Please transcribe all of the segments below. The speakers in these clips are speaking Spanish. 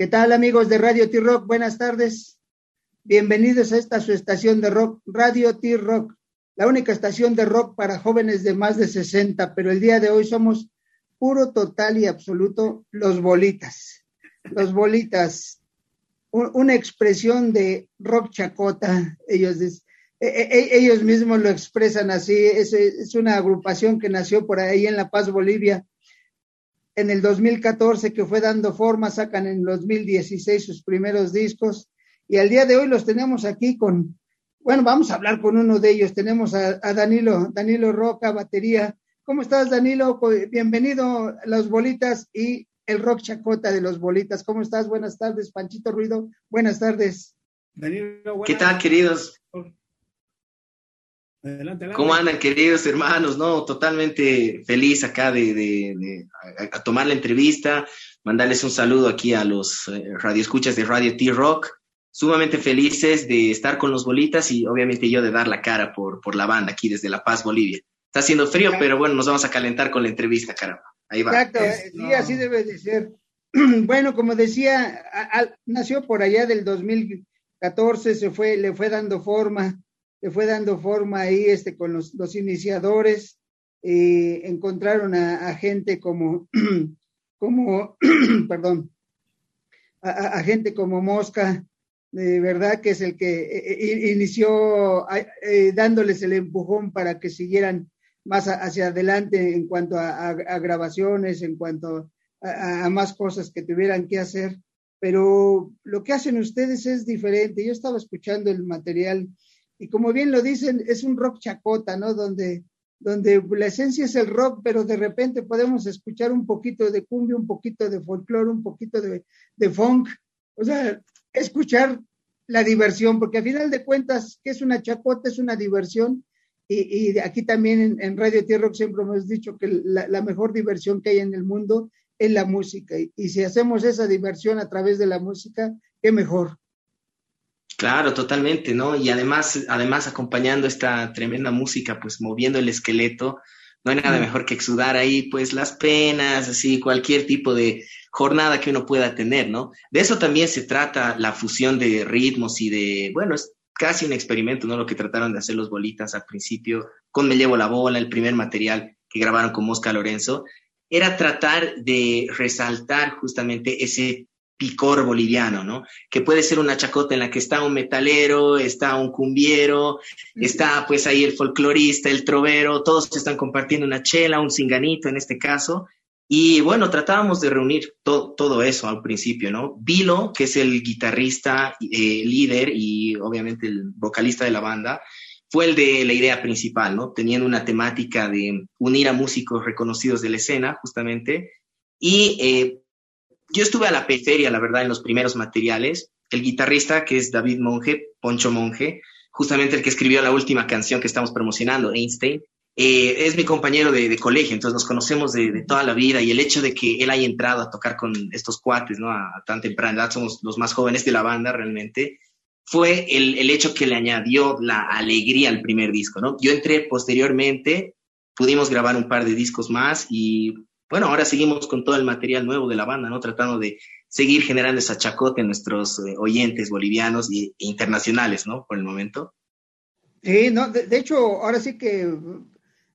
¿Qué tal amigos de Radio T-Rock? Buenas tardes. Bienvenidos a esta su estación de rock, Radio T-Rock, la única estación de rock para jóvenes de más de 60, pero el día de hoy somos puro, total y absoluto los bolitas. Los bolitas, una expresión de rock chacota, ellos, e, e, e, ellos mismos lo expresan así, es, es una agrupación que nació por ahí en La Paz, Bolivia, en el 2014 que fue dando forma, sacan en 2016 sus primeros discos y al día de hoy los tenemos aquí con, bueno, vamos a hablar con uno de ellos, tenemos a, Danilo, Danilo Roca, batería. ¿Cómo estás, Danilo? Bienvenido a Los Bolitas y el rock chacota de Los Bolitas. ¿Cómo estás? Buenas tardes, Panchito Ruido. Buenas tardes. Danilo, ¿Qué tal, queridos? Adelante, ¿Cómo andan, queridos hermanos? No, totalmente feliz acá de, tomar la entrevista, mandarles un saludo aquí a los eh, radioescuchas de Radio T-Rock. Sumamente felices de estar con los bolitas y obviamente yo de dar la cara por, por la banda aquí desde La Paz, Bolivia. Está haciendo frío, pero bueno, nos vamos a calentar con la entrevista, caramba. Ahí va. Exacto, sí, así debe de ser. bueno, como decía, nació por allá del 2014, se fue, le fue dando forma le fue dando forma ahí este, con los, los iniciadores, eh, encontraron a, gente como, como perdón, a, gente como Mosca, de verdad que es el que eh, eh, inició dándoles el empujón para que siguieran más hacia adelante en cuanto a, grabaciones, en cuanto a, más cosas que tuvieran que hacer. Pero lo que hacen ustedes es diferente. Yo estaba escuchando el material y como bien lo dicen, es un rock chacota, ¿no? Donde, donde la esencia es el rock, pero de repente podemos escuchar un poquito de cumbia, un poquito de folclore, un poquito de, funk, o sea, escuchar la diversión, porque a final de cuentas, ¿qué es una chacota? Es una diversión. Y, y aquí también en, Radio Tierra siempre hemos dicho que la, la, mejor diversión que hay en el mundo es la música. y si hacemos esa diversión a través de la música, qué mejor. Claro, totalmente, ¿no? Y además, además acompañando esta tremenda música, pues moviendo el esqueleto, no hay nada mejor que exudar ahí, pues las penas, así, cualquier tipo de jornada que uno pueda tener, ¿no? De eso también se trata la fusión de ritmos y de, bueno, es casi un experimento, ¿no? Lo que trataron de hacer los bolitas al principio, con Me Llevo la Bola, el primer material que grabaron con Mosca Lorenzo, era tratar de resaltar justamente ese picor boliviano, ¿no? Que puede ser una chacota en la que está un metalero, está un cumbiero, está pues ahí el folclorista, el trovero, todos están compartiendo una chela, un cinganito en este caso. Y bueno, tratábamos de reunir todo eso al principio, ¿no? Vilo, que es el guitarrista eh, líder y obviamente el vocalista de la banda, fue el de la idea principal, ¿no? Teniendo una temática de unir a músicos reconocidos de la escena, justamente, y eh, yo estuve a la periferia, la verdad, en los primeros materiales. El guitarrista, que es David Monge, Poncho Monge, justamente el que escribió la última canción que estamos promocionando, Einstein, eh, es mi compañero de, colegio, entonces nos conocemos de, toda la vida y el hecho de que él haya entrado a tocar con estos cuates, ¿no? A, tan temprana edad, somos los más jóvenes de la banda realmente, fue el, el, hecho que le añadió la alegría al primer disco, ¿no? Yo entré posteriormente, pudimos grabar un par de discos más y bueno, ahora seguimos con todo el material nuevo de la banda, ¿no? Tratando de seguir generando esa chacota en nuestros eh, oyentes bolivianos e internacionales, ¿no? Por el momento. Sí, no, de, hecho, ahora sí que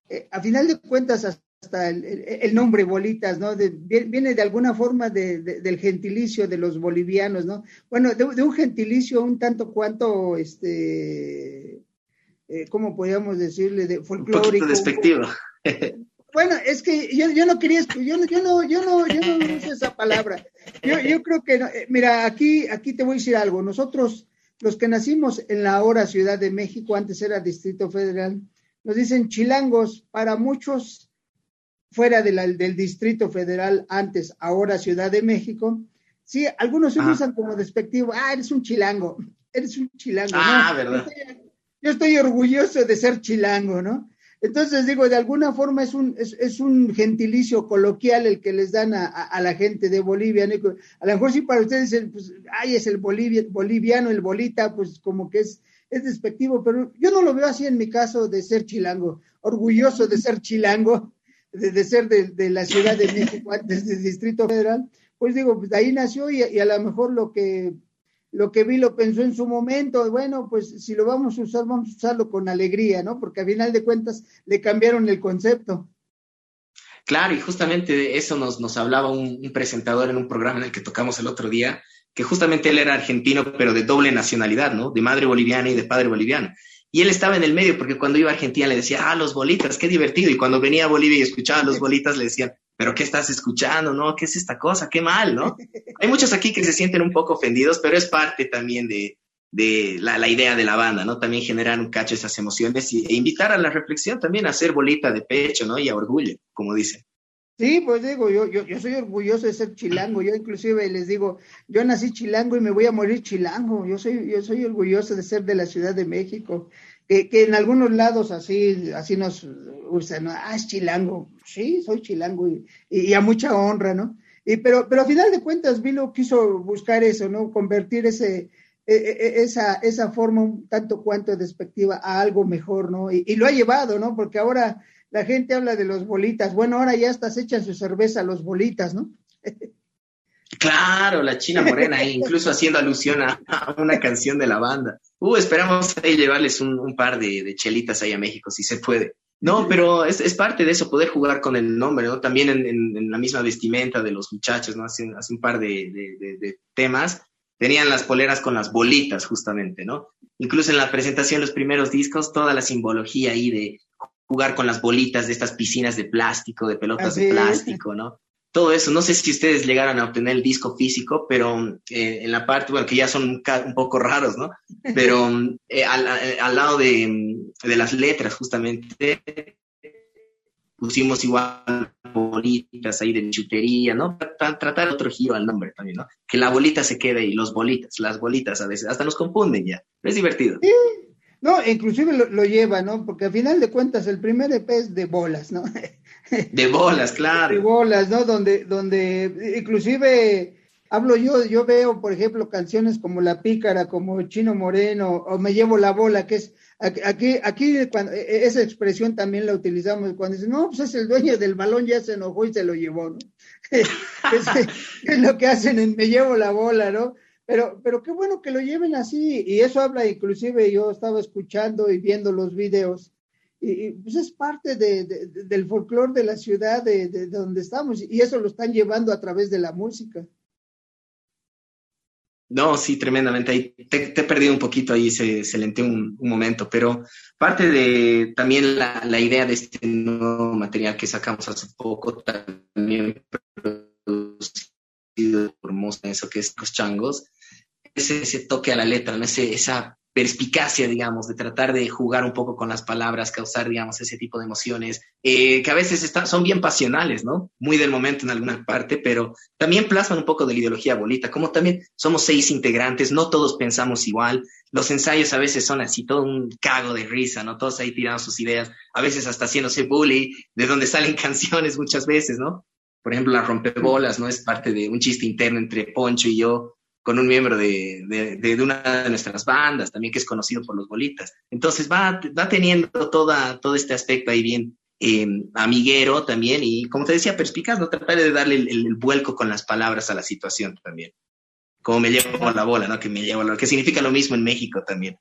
eh, a final de cuentas hasta el, nombre bolitas, ¿no? viene de alguna forma del gentilicio de los bolivianos, ¿no? Bueno, de, un gentilicio un tanto cuanto, este, eh, ¿cómo podríamos decirle? De folclórico. Un despectivo. Bueno, es que yo, yo no quería, yo, yo no, yo no, yo no uso esa palabra. Yo, yo creo que, eh, mira, aquí, aquí te voy a decir algo. Nosotros, los que nacimos en la ahora Ciudad de México, antes era Distrito Federal, nos dicen chilangos, para muchos fuera de del Distrito Federal, antes, ahora Ciudad de México. Sí, algunos se usan como despectivo, ah, eres un chilango, eres un chilango. Ah, verdad. yo estoy orgulloso de ser chilango, ¿no? Entonces, digo, de alguna forma es un, es, un gentilicio coloquial el que les dan a, la gente de Bolivia. A lo mejor sí para ustedes, pues, ay, es el boliviano, el bolita, pues como que es, es despectivo, pero yo no lo veo así en mi caso de ser chilango, orgulloso de ser chilango, de, ser de, la Ciudad de México, desde el Distrito Federal, pues digo, pues de ahí nació y, a lo mejor lo que, lo que vi lo pensó en su momento, bueno, pues si lo vamos a usar, vamos a usarlo con alegría, ¿no? Porque a final de cuentas le cambiaron el concepto. Claro, y justamente eso nos, nos hablaba un, un, presentador en un programa en el que tocamos el otro día, que justamente él era argentino, pero de doble nacionalidad, ¿no? De madre boliviana y de padre boliviano. Y él estaba en el medio porque cuando iba a Argentina le decía, ah, los bolitas, qué divertido. Y cuando venía a Bolivia y escuchaba los bolitas le decían, pero ¿qué estás escuchando? ¿No? ¿Qué es esta cosa? Qué mal, ¿no? Hay muchos aquí que se sienten un poco ofendidos, pero es parte también de, de la, la, idea de la banda, ¿no? También generar un cacho esas emociones y, e invitar a la reflexión también a hacer bolita de pecho, ¿no? Y a orgullo, como dicen. Sí, pues digo, yo, yo, yo soy orgulloso de ser chilango, yo inclusive les digo, yo nací chilango y me voy a morir chilango, yo soy, yo soy orgulloso de ser de la Ciudad de México, que, que en algunos lados así, así nos usan, ah, es chilango, sí, soy chilango y, y, a mucha honra, ¿no? Y, pero, pero a final de cuentas, Vilo quiso buscar eso, ¿no? Convertir ese, e, e, e, esa, esa forma tanto cuanto despectiva a algo mejor, ¿no? Y, y lo ha llevado, ¿no? Porque ahora la gente habla de los bolitas. Bueno, ahora ya estás echan su cerveza los bolitas, ¿no? Claro, la China Morena, incluso haciendo alusión a, una canción de la banda. Uh, esperamos ahí llevarles un, par de, chelitas ahí a México, si se puede. No, pero es, es, parte de eso, poder jugar con el nombre, ¿no? También en, la misma vestimenta de los muchachos, ¿no? Hace, hace un par de, de, temas, tenían las poleras con las bolitas, justamente, ¿no? Incluso en la presentación los primeros discos, toda la simbología ahí de jugar con las bolitas de estas piscinas de plástico, de pelotas de plástico, ¿no? Todo eso. No sé si ustedes llegaron a obtener el disco físico, pero eh, en la parte, bueno, que ya son un, poco raros, ¿no? Pero eh, eh, al, lado de, de, las letras, justamente, pusimos igual bolitas ahí de chutería, ¿no? Para tratar otro giro al nombre también, ¿no? Que la bolita se quede ahí, los bolitas, las bolitas a veces, hasta nos confunden ya. Es divertido. Sí no, inclusive lo, lleva, ¿no? Porque al final de cuentas el primer EP es de bolas, ¿no? De bolas, claro. De bolas, ¿no? Donde, donde inclusive hablo yo, yo veo, por ejemplo, canciones como La Pícara, como Chino Moreno, o Me Llevo la Bola, que es, aquí, aquí cuando, e, e, esa expresión también la utilizamos cuando dicen, no, pues es el dueño del balón, ya se enojó y se lo llevó, ¿no? es, es, lo que hacen en Me Llevo la Bola, ¿no? Pero, pero qué bueno que lo lleven así, y eso habla inclusive, yo estaba escuchando y viendo los videos, y, pues es parte de, del folclore de la ciudad de, donde estamos, y eso lo están llevando a través de la música. No, sí, tremendamente. Ahí te, he perdido un poquito, ahí se, se un, momento, pero parte de también la, la, idea de este nuevo material que sacamos hace poco, también producido por Mosa, eso que es Los Changos, ese, ese toque a la letra, ¿no? ese, esa perspicacia, digamos, de tratar de jugar un poco con las palabras, causar, digamos, ese tipo de emociones, eh, que a veces están, son bien pasionales, ¿no? Muy del momento en alguna parte, pero también plasman un poco de la ideología bolita, como también somos seis integrantes, no todos pensamos igual, los ensayos a veces son así, todo un cago de risa, ¿no? Todos ahí tirando sus ideas, a veces hasta haciéndose bully, de donde salen canciones muchas veces, ¿no? Por ejemplo, la rompebolas, ¿no? Es parte de un chiste interno entre Poncho y yo, con un miembro de, de, una de nuestras bandas, también que es conocido por los bolitas. Entonces va, va teniendo toda, todo este aspecto ahí bien eh, amiguero también y, como te decía, perspicaz, no tratar de darle el, vuelco con las palabras a la situación también. Como me llevo la bola, ¿no? Que me llevo la que significa lo mismo en México también.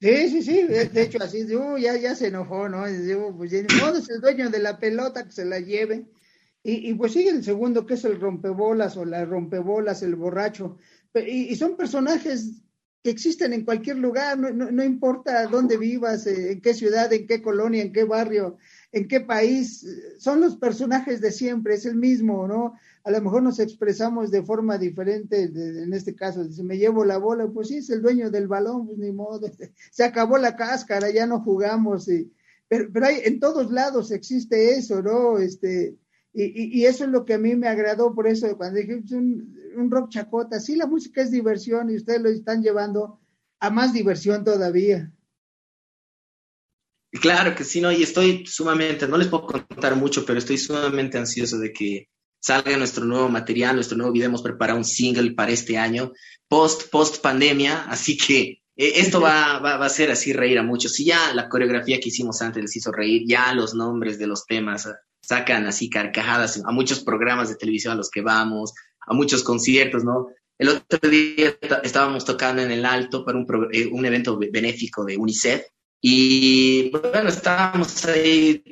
Sí, sí, sí, de, hecho así, uh, ya, ya se enojó, ¿no? Digo, pues no, es el dueño de la pelota que se la lleve. Y, y pues sigue el segundo, que es el rompebolas o la rompebolas, el borracho y, son personajes que existen en cualquier lugar, no, no, importa dónde vivas, eh, en qué ciudad, en qué colonia, en qué barrio, en qué país, son los personajes de siempre, es el mismo, ¿no? A lo mejor nos expresamos de forma diferente, en este caso, si me llevo la bola, pues sí, es el dueño del balón, pues ni modo, se acabó la cáscara, ya no jugamos, y, pero, pero hay, en todos lados existe eso, ¿no? Este, y, y, eso es lo que a mí me agradó, por eso cuando dije pues, un, un, rock chacota, sí, la música es diversión y ustedes lo están llevando a más diversión todavía. Claro que sí, no, y estoy sumamente, no les puedo contar mucho, pero estoy sumamente ansioso de que salga nuestro nuevo material, nuestro nuevo video. Hemos preparado un single para este año, post, post pandemia, así que eh, esto va, va, va, a ser así reír a muchos. Si ya la coreografía que hicimos antes les hizo reír, ya los nombres de los temas sacan así carcajadas a muchos programas de televisión a los que vamos, a muchos conciertos, ¿no? El otro día estábamos tocando en el Alto para un, eh, un evento benéfico de UNICEF y bueno, estábamos ahí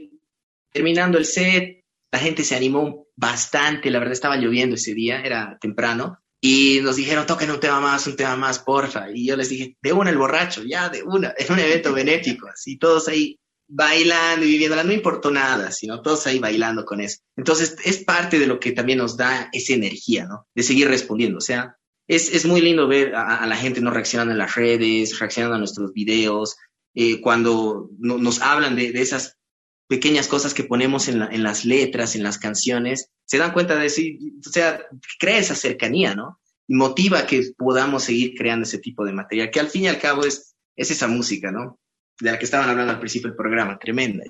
terminando el set, la gente se animó bastante, la verdad estaba lloviendo ese día, era temprano, y nos dijeron, toquen un tema más, un tema más, porfa. Y yo les dije, de una el borracho, ya, de una, en un evento benéfico, así, todos ahí bailando y viviéndola, no importó nada, sino todos ahí bailando con eso. Entonces, es parte de lo que también nos da esa energía, ¿no? De seguir respondiendo. O sea, es, es muy lindo ver a, la gente no reaccionando en las redes, reaccionando a nuestros videos, eh, cuando nos hablan de, de, esas pequeñas cosas que ponemos en, en, las letras, en las canciones, se dan cuenta de decir, o sea, crea esa cercanía, ¿no? Y motiva que podamos seguir creando ese tipo de material, que al fin y al cabo es, es esa música, ¿no? De la que estaban hablando al principio del programa, tremenda.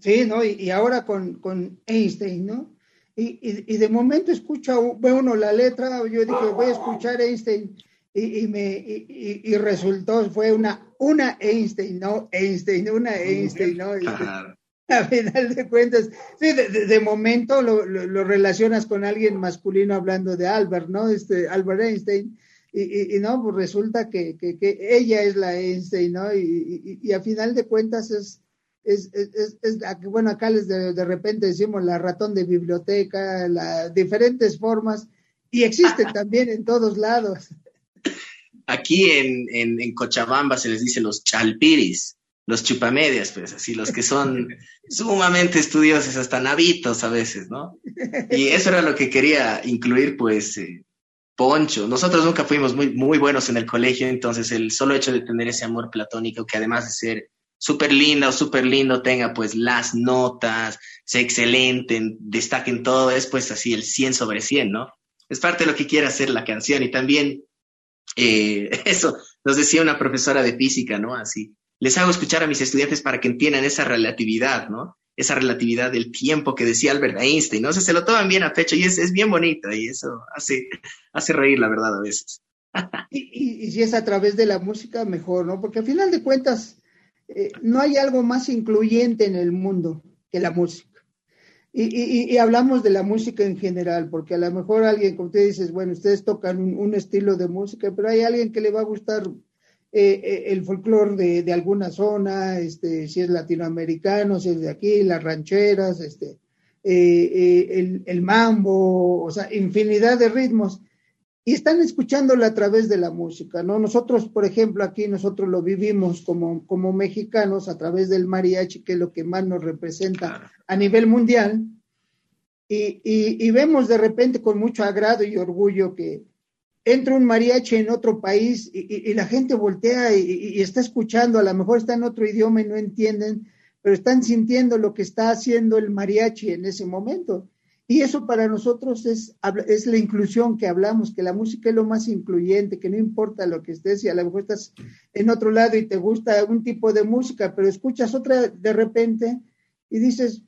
Sí, ¿no? Y, ahora con, con, Einstein, ¿no? Y, y, de momento escucha, ve uno la letra, yo dije, voy a escuchar Einstein y, me, y, resultó, fue una, una Einstein, no Einstein, una Einstein, ¿no? A final de cuentas, sí, de, momento lo, lo, relacionas con alguien masculino hablando de Albert, ¿no? Este, Albert Einstein, y, no, pues resulta que, que, que, ella es la Einstein, ¿no? Y, a final de cuentas es, es, es, es, bueno, acá les de, de, repente decimos la ratón de biblioteca, las diferentes formas, y existen también en todos lados. Aquí en, en, Cochabamba se les dice los chalpiris, los chupamedias, pues así, los que son sumamente estudiosos, hasta navitos a veces, ¿no? Y eso era lo que quería incluir, pues, eh, Poncho. Nosotros nunca fuimos muy, muy buenos en el colegio, entonces el solo hecho de tener ese amor platónico, que además de ser súper linda o súper lindo, tenga pues las notas, sea excelente, destaquen todo, es pues así el 100 sobre 100, ¿no? Es parte de lo que quiere hacer la canción y también eh, eso nos decía una profesora de física, ¿no? Así, les hago escuchar a mis estudiantes para que entiendan esa relatividad, ¿no? Esa relatividad del tiempo que decía Albert Einstein, ¿no? se lo toman bien a pecho y es, es bien bonito y eso hace, hace reír, la verdad, a veces. y, si es a través de la música, mejor, ¿no? Porque al final de cuentas, eh, no hay algo más incluyente en el mundo que la música. Y, hablamos de la música en general, porque a lo mejor alguien, como usted dice, bueno, ustedes tocan un, estilo de música, pero hay alguien que le va a gustar eh, eh, el folclore de, de, alguna zona, este, si es latinoamericano, si es de aquí, las rancheras, este, eh, el, el, mambo, o sea, infinidad de ritmos. Y están escuchándolo a través de la música, ¿no? Nosotros, por ejemplo, aquí nosotros lo vivimos como, como mexicanos a través del mariachi, que es lo que más nos representa a nivel mundial. Y, y, vemos de repente con mucho agrado y orgullo que entra un mariachi en otro país y, la gente voltea y, está escuchando, a lo mejor está en otro idioma y no entienden, pero están sintiendo lo que está haciendo el mariachi en ese momento. Y eso para nosotros es, es la inclusión que hablamos, que la música es lo más incluyente, que no importa lo que estés, y a lo mejor estás en otro lado y te gusta un tipo de música, pero escuchas otra de repente y dices,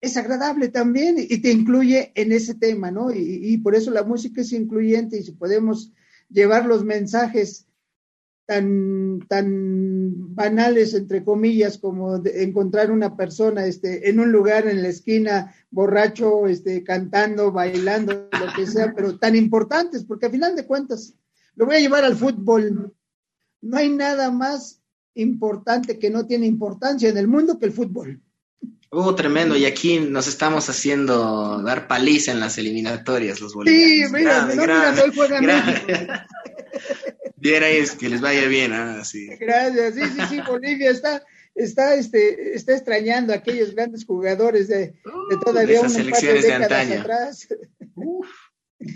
es agradable también y te incluye en ese tema, ¿no? Y, y por eso la música es incluyente y si podemos llevar los mensajes tan, tan banales, entre comillas, como encontrar una persona este, en un lugar en la esquina, borracho, este, cantando, bailando, lo que sea, pero tan importantes, porque a final de cuentas, lo voy a llevar al fútbol. No hay nada más importante que no tiene importancia en el mundo que el fútbol. Uh, tremendo. Y aquí nos estamos haciendo dar paliza en las eliminatorias, los bolivianos. Sí, mira, mira, no, juega Bien ahí, es que les vaya bien. Sí. Gracias. Sí, sí, sí, Bolivia está, está, este, está extrañando a aquellos grandes jugadores de, de uh, todavía unas selecciones de antaño. atrás.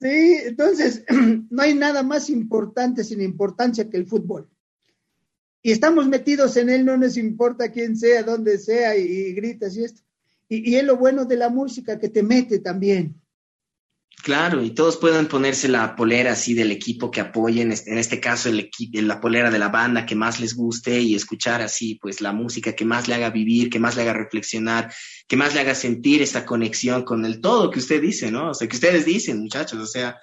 sí, entonces, no hay nada más importante sin importancia que el fútbol. Y estamos metidos en él, no nos importa quién sea, dónde sea, y, gritas y esto. Y, es lo bueno de la música que te mete también. Claro, y todos pueden ponerse la polera así del equipo que apoyen, en este caso la polera de la banda que más les guste y escuchar así pues la música que más le haga vivir, que más le haga reflexionar, que más le haga sentir esta conexión con el todo que usted dice, ¿no? O sea, que ustedes dicen, muchachos, o sea,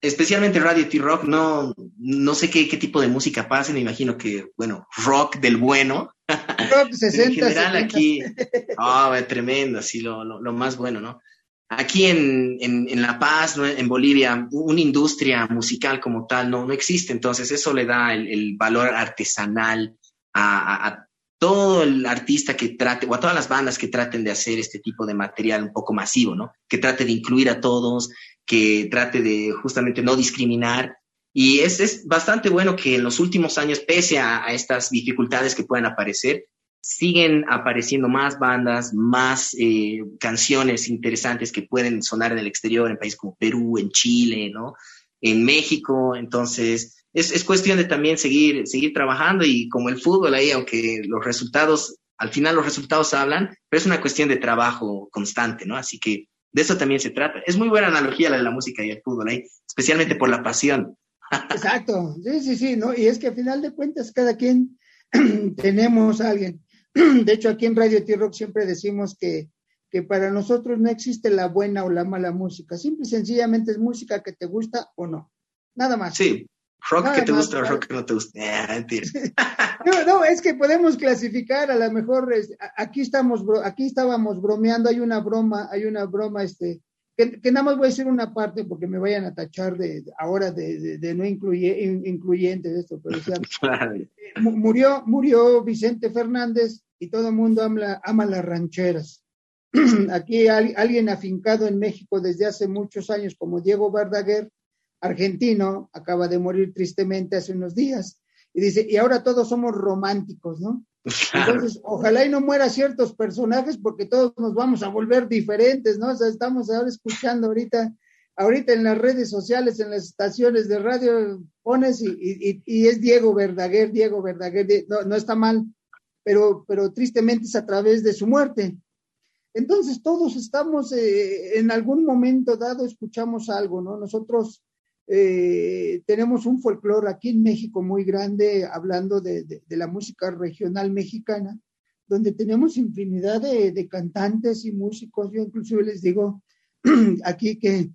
especialmente Radio T-Rock, no, no sé qué, qué tipo de música pasa, me imagino que, bueno, rock del bueno, Rock 60, en general aquí, oh, tremendo, así lo, lo, más bueno, ¿no? Aquí en, en, La Paz, en Bolivia, una industria musical como tal no, no existe, entonces eso le da el, el valor artesanal a, a, todo el artista que trate, o a todas las bandas que traten de hacer este tipo de material un poco masivo, ¿no? Que trate de incluir a todos, que trate de justamente no discriminar. Y es, es bastante bueno que en los últimos años, pese a, estas dificultades que puedan aparecer, siguen apareciendo más bandas, más eh, canciones interesantes que pueden sonar en el exterior, en países como Perú, en Chile, ¿no? En México. Entonces, es, es, cuestión de también seguir, seguir trabajando y como el fútbol ahí, aunque los resultados, al final los resultados hablan, pero es una cuestión de trabajo constante, ¿no? Así que de eso también se trata. Es muy buena analogía la de la música y el fútbol ahí, especialmente por la pasión. Exacto, sí, sí, sí, ¿no? Y es que al final de cuentas cada quien tenemos a alguien. De hecho, aquí en Radio T-Rock siempre decimos que, que para nosotros no existe la buena o la mala música, simple y sencillamente es música que te gusta o no, nada más. Sí, Rock que te gusta o rock que no te gusta. Eh, no, no, es que podemos clasificar, a lo mejor aquí estamos, aquí estábamos bromeando, hay una broma, hay una broma, este, que, nada más voy a decir una parte porque me vayan a tachar de, ahora de, de, no incluye, incluyente de esto, pero murió, murió Vicente Fernández y todo el mundo ama, ama las rancheras. Aquí hay alguien afincado en México desde hace muchos años como Diego Verdaguer argentino, acaba de morir tristemente hace unos días, y dice, y ahora todos somos románticos, ¿no? Entonces, ojalá y no muera ciertos personajes porque todos nos vamos a volver diferentes, ¿no? O sea, estamos ahora escuchando ahorita, ahorita en las redes sociales, en las estaciones de radio, pones y, y, es Diego Verdaguer, Diego Verdaguer, no, no está mal, pero, pero tristemente es a través de su muerte. Entonces, todos estamos, eh, en algún momento dado, escuchamos algo, ¿no? Nosotros eh, tenemos un folclore aquí en México muy grande, hablando de, la música regional mexicana, donde tenemos infinidad de, cantantes y músicos. Yo inclusive les digo aquí que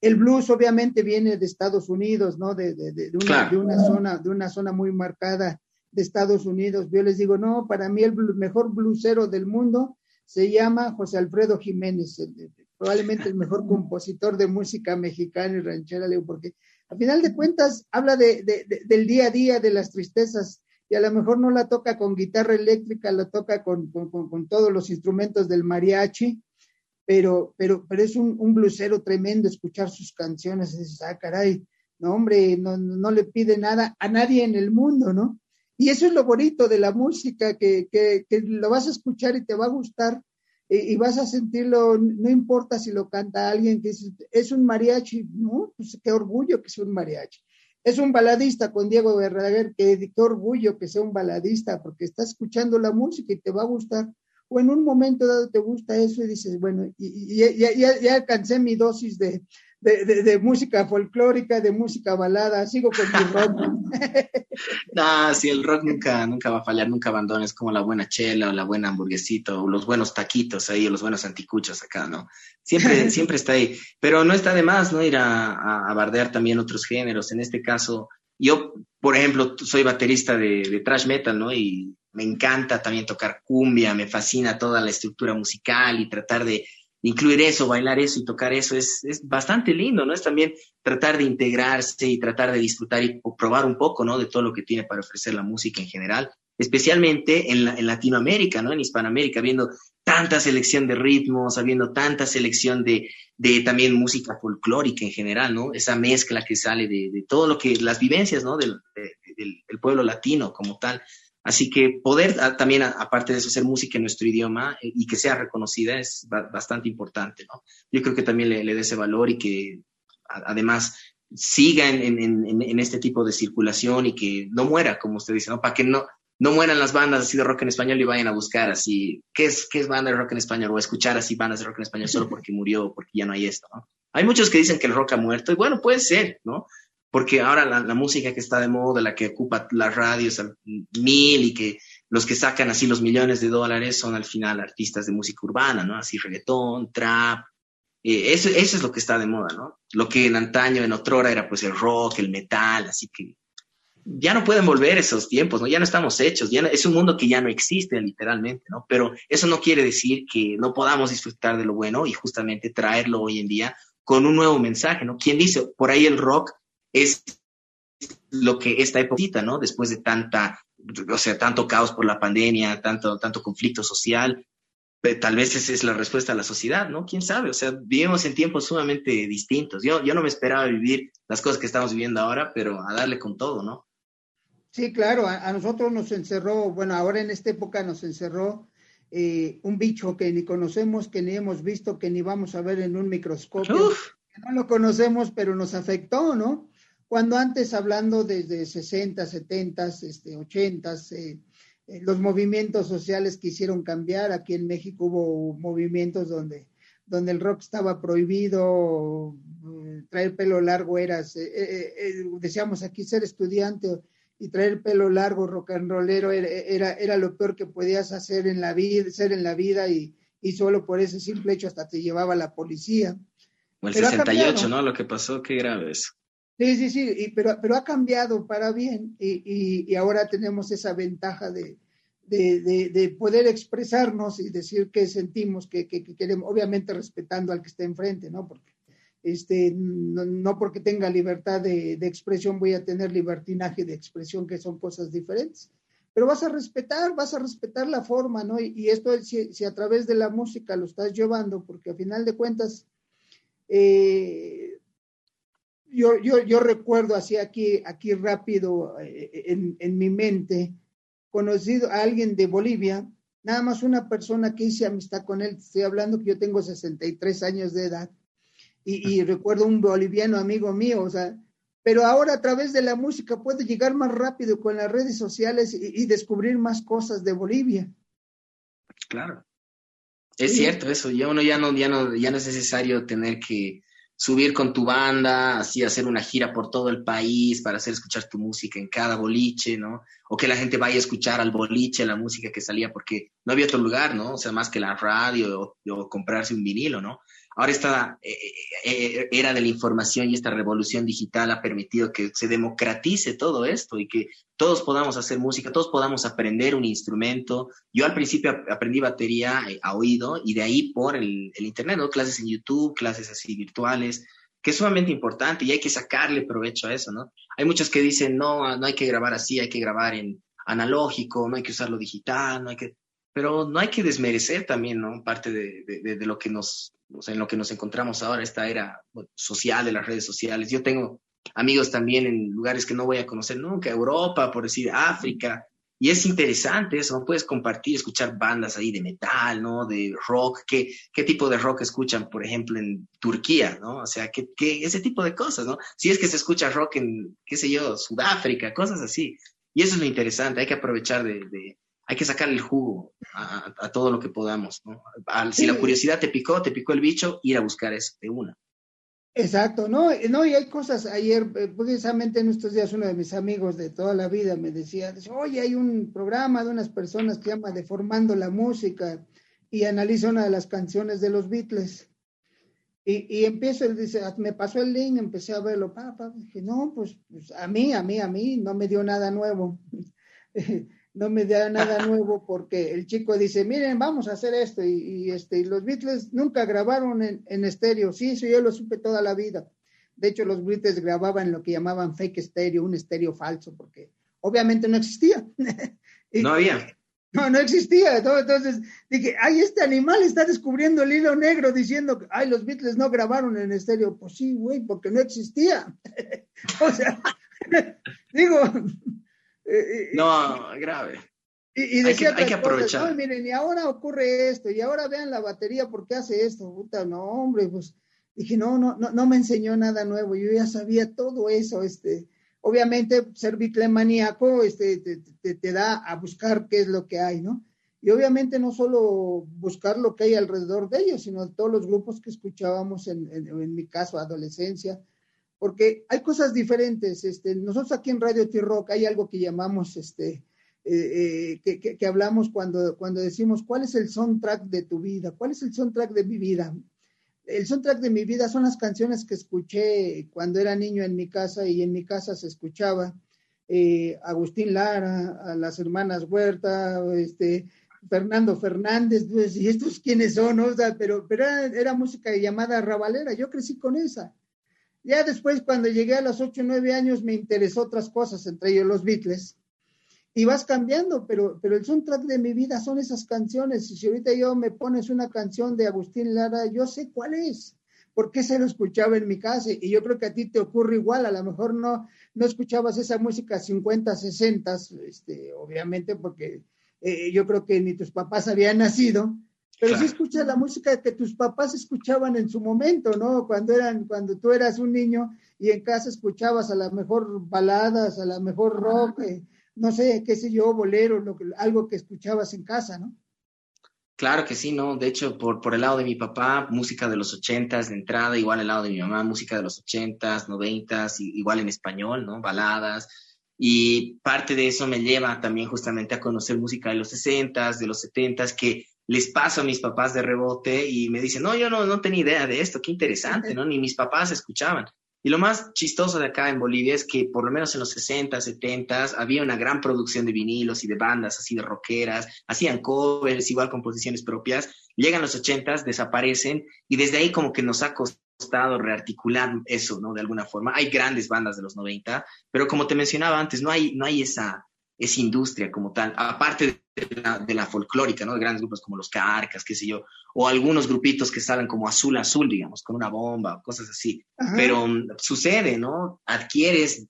el blues obviamente viene de Estados Unidos, ¿no? De, una, una, zona, de una zona muy marcada de Estados Unidos. Yo les digo, no, para mí el mejor bluesero del mundo se llama José Alfredo Jiménez, probablemente el mejor compositor de música mexicana y ranchera, Leo, porque a final de cuentas habla de, del día a día, de las tristezas, y a lo mejor no la toca con guitarra eléctrica, la toca con, todos los instrumentos del mariachi, pero, pero, pero es un, un blusero tremendo escuchar sus canciones, y dices, ah, caray, no, hombre, no, no le pide nada a nadie en el mundo, ¿no? Y eso es lo bonito de la música, que, que, que lo vas a escuchar y te va a gustar, y, vas a sentirlo, no importa si lo canta alguien que es, es un mariachi, ¿no? Pues qué orgullo que sea un mariachi. Es un baladista con Diego Verdaguer, que qué orgullo que sea un baladista, porque está escuchando la música y te va a gustar. O en un momento dado te gusta eso y dices, bueno, y, ya alcancé mi dosis de, de, de, música folclórica, de música balada, sigo con mi rock. no, sí, el rock nunca, nunca va a fallar, nunca abandones como la buena chela o la buena hamburguesita o los buenos taquitos ahí o los buenos anticuchos acá, ¿no? Siempre, siempre está ahí. Pero no está de más, ¿no? Ir a, a, bardear también otros géneros. En este caso, yo, por ejemplo, soy baterista de, de thrash metal, ¿no? Y me encanta también tocar cumbia, me fascina toda la estructura musical y tratar de incluir eso, bailar eso y tocar eso es, es, bastante lindo, ¿no? Es también tratar de integrarse y tratar de disfrutar y probar un poco, ¿no? De todo lo que tiene para ofrecer la música en general, especialmente en, en Latinoamérica, ¿no? En Hispanoamérica, viendo tanta selección de ritmos, habiendo tanta selección de, de también música folclórica en general, ¿no? Esa mezcla que sale de, de todo lo que, las vivencias, ¿no? Del, del pueblo latino como tal. Así que poder ah, también, aparte de eso, hacer música en nuestro idioma eh, y que sea reconocida es bastante importante, ¿no? Yo creo que también le, dé ese valor y que además siga en, este tipo de circulación y que no muera, como usted dice, ¿no? Para que no, no mueran las bandas así de rock en español y vayan a buscar así, ¿qué es, qué es banda de rock en español? O escuchar así bandas de rock en español solo porque murió porque ya no hay esto, ¿no? Hay muchos que dicen que el rock ha muerto y bueno, puede ser, ¿no? Porque ahora la, música que está de moda, la que ocupa las radios mil y que los que sacan así los millones de dólares son al final artistas de música urbana, ¿no? Así reggaetón, trap, eh, eso, eso, es lo que está de moda, ¿no? Lo que en antaño, en otrora, era pues el rock, el metal, así que ya no pueden volver esos tiempos, ¿no? Ya no estamos hechos, ya es un mundo que ya no existe literalmente, ¿no? Pero eso no quiere decir que no podamos disfrutar de lo bueno y justamente traerlo hoy en día con un nuevo mensaje, ¿no? ¿Quién dice? Por ahí el rock es lo que esta época, ¿no? Después de tanta, o sea, tanto caos por la pandemia, tanto, tanto conflicto social, tal vez esa es la respuesta a la sociedad, ¿no? ¿Quién sabe? O sea, vivimos en tiempos sumamente distintos. Yo, yo no me esperaba vivir las cosas que estamos viviendo ahora, pero a darle con todo, ¿no? Sí, claro, a, nosotros nos encerró, bueno, ahora en esta época nos encerró eh, un bicho que ni conocemos, que ni hemos visto, que ni vamos a ver en un microscopio. no lo conocemos, pero nos afectó, ¿no? Cuando antes, hablando desde 60, 70, este, 80, eh, eh, los movimientos sociales quisieron cambiar, aquí en México hubo movimientos donde, donde el rock estaba prohibido, eh, traer pelo largo era, decíamos aquí, ser estudiante y traer pelo largo, rock and rollero, era, era, lo peor que podías hacer en la vida, ser en la vida y, y solo por ese simple hecho hasta te llevaba la policía. O el 68, ¿no? Lo que pasó, qué grave eso. Sí, sí, sí, pero, pero ha cambiado para bien y, y, ahora tenemos esa ventaja de, de, de, poder expresarnos y decir qué sentimos, que, que, queremos, obviamente respetando al que está enfrente, ¿no? Porque este, no, no porque tenga libertad de, expresión voy a tener libertinaje de expresión, que son cosas diferentes. Pero vas a respetar, vas a respetar la forma, ¿no? Y, esto, si, si, a través de la música lo estás llevando, porque a final de cuentas, eh, yo, yo, yo recuerdo así aquí, aquí rápido eh, en, en, mi mente, conocido a alguien de Bolivia, nada más una persona que hice amistad con él, estoy hablando que yo tengo 63 años de edad, y, y recuerdo un boliviano amigo mío, o sea, pero ahora a través de la música puede llegar más rápido con las redes sociales y, y descubrir más cosas de Bolivia. Claro. Es cierto eso, ya uno ya no, ya no, ya no es necesario tener que subir con tu banda, así hacer una gira por todo el país para hacer escuchar tu música en cada boliche, ¿no? O que la gente vaya a escuchar al boliche la música que salía porque no había otro lugar, ¿no? O sea, más que la radio o comprarse un vinilo, ¿no? Ahora esta eh, eh, eh, era de la información y esta revolución digital ha permitido que se democratice todo esto y que todos podamos hacer música, todos podamos aprender un instrumento. Yo al principio aprendí batería a oído y de ahí por el, Internet, ¿no? Clases en YouTube, clases así virtuales, que es sumamente importante y hay que sacarle provecho a eso, ¿no? Hay muchos que dicen, no, no hay que grabar así, hay que grabar en analógico, no hay que usarlo digital, no hay que pero no hay que desmerecer también, ¿no? Parte de, lo que nos, o sea, en lo que nos encontramos ahora, esta era social de las redes sociales. Yo tengo amigos también en lugares que no voy a conocer nunca, Europa, por decir África, y es interesante eso. Puedes compartir, escuchar bandas ahí de metal, ¿no? De rock, ¿qué, qué tipo de rock escuchan, por ejemplo, en Turquía, ¿no? O sea, ¿qué, qué, ese tipo de cosas, ¿no? Si es que se escucha rock en, qué sé yo, Sudáfrica, cosas así. Y eso es lo interesante, hay que aprovechar de hay que sacar el jugo a, todo lo que podamos. ¿no? si la curiosidad te picó, te picó el bicho, ir a buscar eso de una. Exacto, no, no, y hay cosas, ayer, eh, precisamente en estos días, uno de mis amigos de toda la vida me decía, oye, hay un programa de unas personas que se llama Deformando la Música y analiza una de las canciones de los Beatles. Y, y empiezo, él dice, ah, me pasó el link, empecé a verlo, papá, dije, no, pues, pues a mí, a mí, a mí, no me dio nada nuevo. no me da nada nuevo porque el chico dice, miren, vamos a hacer esto y, este, y los Beatles nunca grabaron en, en, estéreo, sí, eso yo lo supe toda la vida. De hecho, los Beatles grababan lo que llamaban fake estéreo, un estéreo falso, porque obviamente no existía. no había. No, no existía. Entonces dije, ay, este animal está descubriendo el hilo negro diciendo que, ay, los Beatles no grabaron en estéreo. Pues sí, güey, porque no existía. o sea, digo, eh, no, grave. Y, decía hay que, aprovechar. miren, y ahora ocurre esto, y ahora vean la batería, ¿por qué hace esto? Puta, no, hombre, pues dije, no, no, no, no me enseñó nada nuevo, yo ya sabía todo eso, este, obviamente ser maníaco este, te, te, da a buscar qué es lo que hay, ¿no? Y obviamente no solo buscar lo que hay alrededor de ellos, sino todos los grupos que escuchábamos en, en, en mi caso, adolescencia, porque hay cosas diferentes. Este, nosotros aquí en Radio T-Rock hay algo que llamamos, este, eh, eh, que, hablamos cuando, cuando decimos, ¿cuál es el soundtrack de tu vida? ¿Cuál es el soundtrack de mi vida? El soundtrack de mi vida son las canciones que escuché cuando era niño en mi casa y en mi casa se escuchaba. eh, Agustín Lara, a las hermanas Huerta, este, Fernando Fernández, pues, ¿y estos quiénes son? O sea, pero, pero era, música llamada rabalera, yo crecí con esa. Ya después, cuando llegué a los 8 o 9 años, me interesó otras cosas, entre ellos los Beatles, y vas cambiando, pero, pero el soundtrack de mi vida son esas canciones, y si ahorita yo me pones una canción de Agustín Lara, yo sé cuál es, porque se lo escuchaba en mi casa, y yo creo que a ti te ocurre igual, a lo mejor no, no escuchabas esa música 50, 60, este, obviamente, porque eh, yo creo que ni tus papás habían nacido, pero sí escuchas la música que tus papás escuchaban en su momento, ¿no? Cuando eran, cuando tú eras un niño y en casa escuchabas a la mejor baladas, a la mejor rock, eh, no sé, qué sé yo, bolero, lo que, algo que escuchabas en casa, ¿no? Claro que sí, ¿no? De hecho, por, por el lado de mi papá, música de los ochentas de entrada, igual el lado de mi mamá, música de los ochentas, noventas, igual en español, ¿no? Baladas, y parte de eso me lleva también justamente a conocer música de los 60 de los 70 que les paso a mis papás de rebote y me dicen, no, yo no, no tenía idea de esto, qué interesante, ¿no? Ni mis papás escuchaban. Y lo más chistoso de acá en Bolivia es que por lo menos en los 60, 70 había una gran producción de vinilos y de bandas así de rockeras, hacían covers, igual composiciones propias. Llegan los 80, desaparecen y desde ahí como que nos ha costado rearticular eso, ¿no? De alguna forma. Hay grandes bandas de los 90, pero como te mencionaba antes, no hay, no hay esa, esa industria como tal, aparte de la, de la folclórica, ¿no? De grandes grupos como los Carcas, qué sé yo, o algunos grupitos que salen como Azul Azul, digamos, con una bomba, cosas así. Pero mm, sucede, ¿no? Adquieres,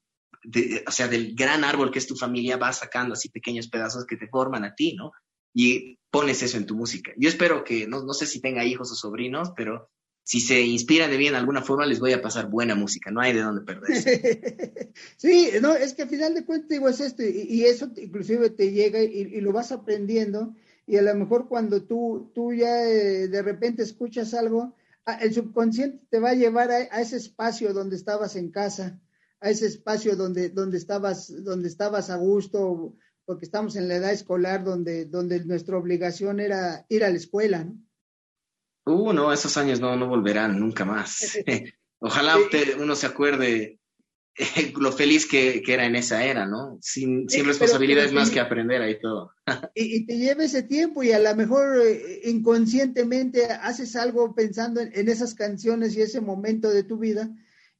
o sea, del gran árbol que es tu familia, vas sacando así pequeños pedazos que te forman a ti, ¿no? Y pones eso en tu música. Yo espero que, no, no sé si tenga hijos o sobrinos, pero si se inspira de bien de alguna forma, les voy a pasar buena música, no hay de dónde perderse. sí, no, es que al final de cuentas digo es esto, y, eso inclusive te llega y, lo vas aprendiendo, y a lo mejor cuando tú, tú ya eh, de repente escuchas algo, el subconsciente te va a llevar a, ese espacio donde estabas en casa, a ese espacio donde, donde, estabas, donde estabas a gusto, porque estamos en la edad escolar donde, donde nuestra obligación era ir a la escuela, ¿no? Uh, no, esos años no, no volverán nunca más. Ojalá uno se acuerde lo feliz que, era en esa era, ¿no? Sin, sin responsabilidades más que aprender ahí todo. y, te lleva ese tiempo y a lo mejor eh, inconscientemente haces algo pensando en, esas canciones y ese momento de tu vida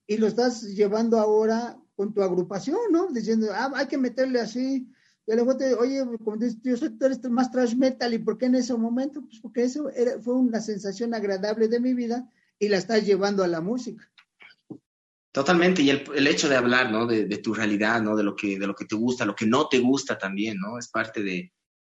y lo estás llevando ahora con tu agrupación, ¿no? Diciendo, ah, hay que meterle así, y luego te, oye, como dices, yo soy, tú eres más trash metal, ¿y por qué en ese momento? Pues porque eso era, fue una sensación agradable de mi vida y la estás llevando a la música. Totalmente, y el, hecho de hablar, ¿no? De, tu realidad, ¿no? De lo, que, de lo que te gusta, lo que no te gusta también, ¿no? Es parte de,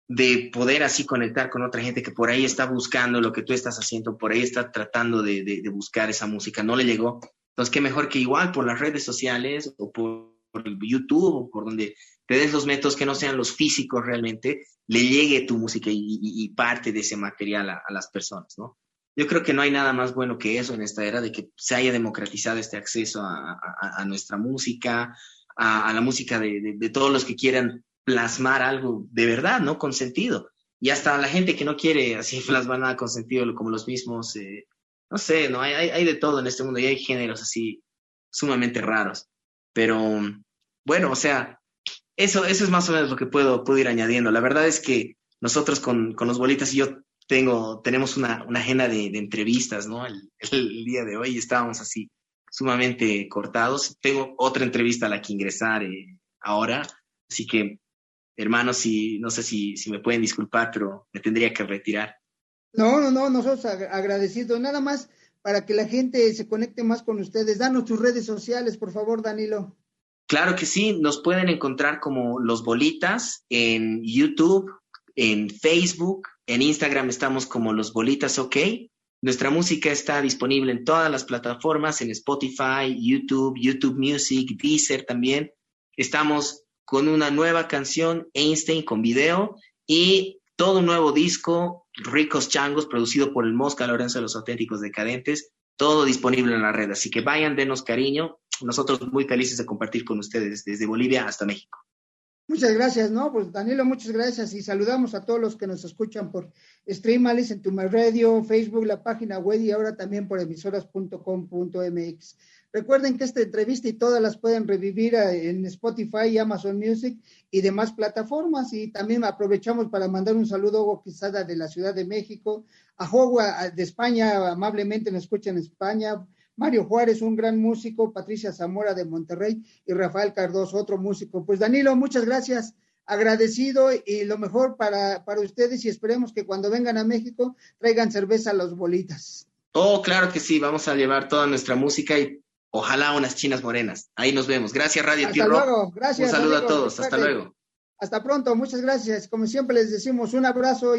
de poder así conectar con otra gente que por ahí está buscando lo que tú estás haciendo, por ahí está tratando de, de buscar esa música, no le llegó. Entonces, qué mejor que igual por las redes sociales o por, por YouTube o por donde te des los métodos que no sean los físicos realmente, le llegue tu música y, parte de ese material a, las personas, ¿no? Yo creo que no hay nada más bueno que eso en esta era, de que se haya democratizado este acceso a, nuestra música, a, la música de, todos los que quieran plasmar algo de verdad, ¿no? Con sentido. Y hasta la gente que no quiere así plasmar nada con sentido, como los mismos, eh, no sé, ¿no? Hay, hay, de todo en este mundo y hay géneros así sumamente raros. Pero bueno, o sea, eso, eso es más o menos lo que puedo, puedo ir añadiendo. La verdad es que nosotros con, con los bolitas y yo tengo, tenemos una, una agenda de, entrevistas, ¿no? El, día de hoy estábamos así sumamente cortados. Tengo otra entrevista a la que ingresar eh, ahora, así que, hermanos, si, no sé si, si me pueden disculpar, pero me tendría que retirar. No, no, no, nosotros agradecidos. Nada más para que la gente se conecte más con ustedes. Danos tus redes sociales, por favor, Danilo. Claro que sí, nos pueden encontrar como Los Bolitas en YouTube, en Facebook, en Instagram estamos como Los Bolitas OK. Nuestra música está disponible en todas las plataformas, en Spotify, YouTube, YouTube Music, Deezer también. Estamos con una nueva canción, Einstein, con video y todo un nuevo disco, Ricos Changos, producido por el Mosca Lorenzo de los Auténticos Decadentes, todo disponible en la red. Así que vayan, denos cariño nosotros muy felices de compartir con ustedes desde Bolivia hasta México. Muchas gracias, ¿no? Pues Danilo, muchas gracias y saludamos a todos los que nos escuchan por Stream en tu Radio, Facebook, la página web y ahora también por emisoras.com.mx. Recuerden que esta entrevista y todas las pueden revivir eh, en Spotify, Amazon Music y demás plataformas. Y también aprovechamos para mandar un saludo a Hugo Quisada de la Ciudad de México, a Hugo de España, amablemente nos escucha en España, Mario Juárez, un gran músico, Patricia Zamora de Monterrey. Y Rafael Cardoso, otro músico. Pues Danilo, muchas gracias. Agradecido y lo mejor para, para ustedes. Y esperemos que cuando vengan a México traigan cerveza a los bolitas. Oh, claro que sí, vamos a llevar toda nuestra música y ojalá unas chinas morenas. Ahí nos vemos. Gracias, Radio Hasta luego, gracias. Un saludo a todos, hasta luego. Hasta pronto, muchas gracias. Como siempre les decimos, un abrazo.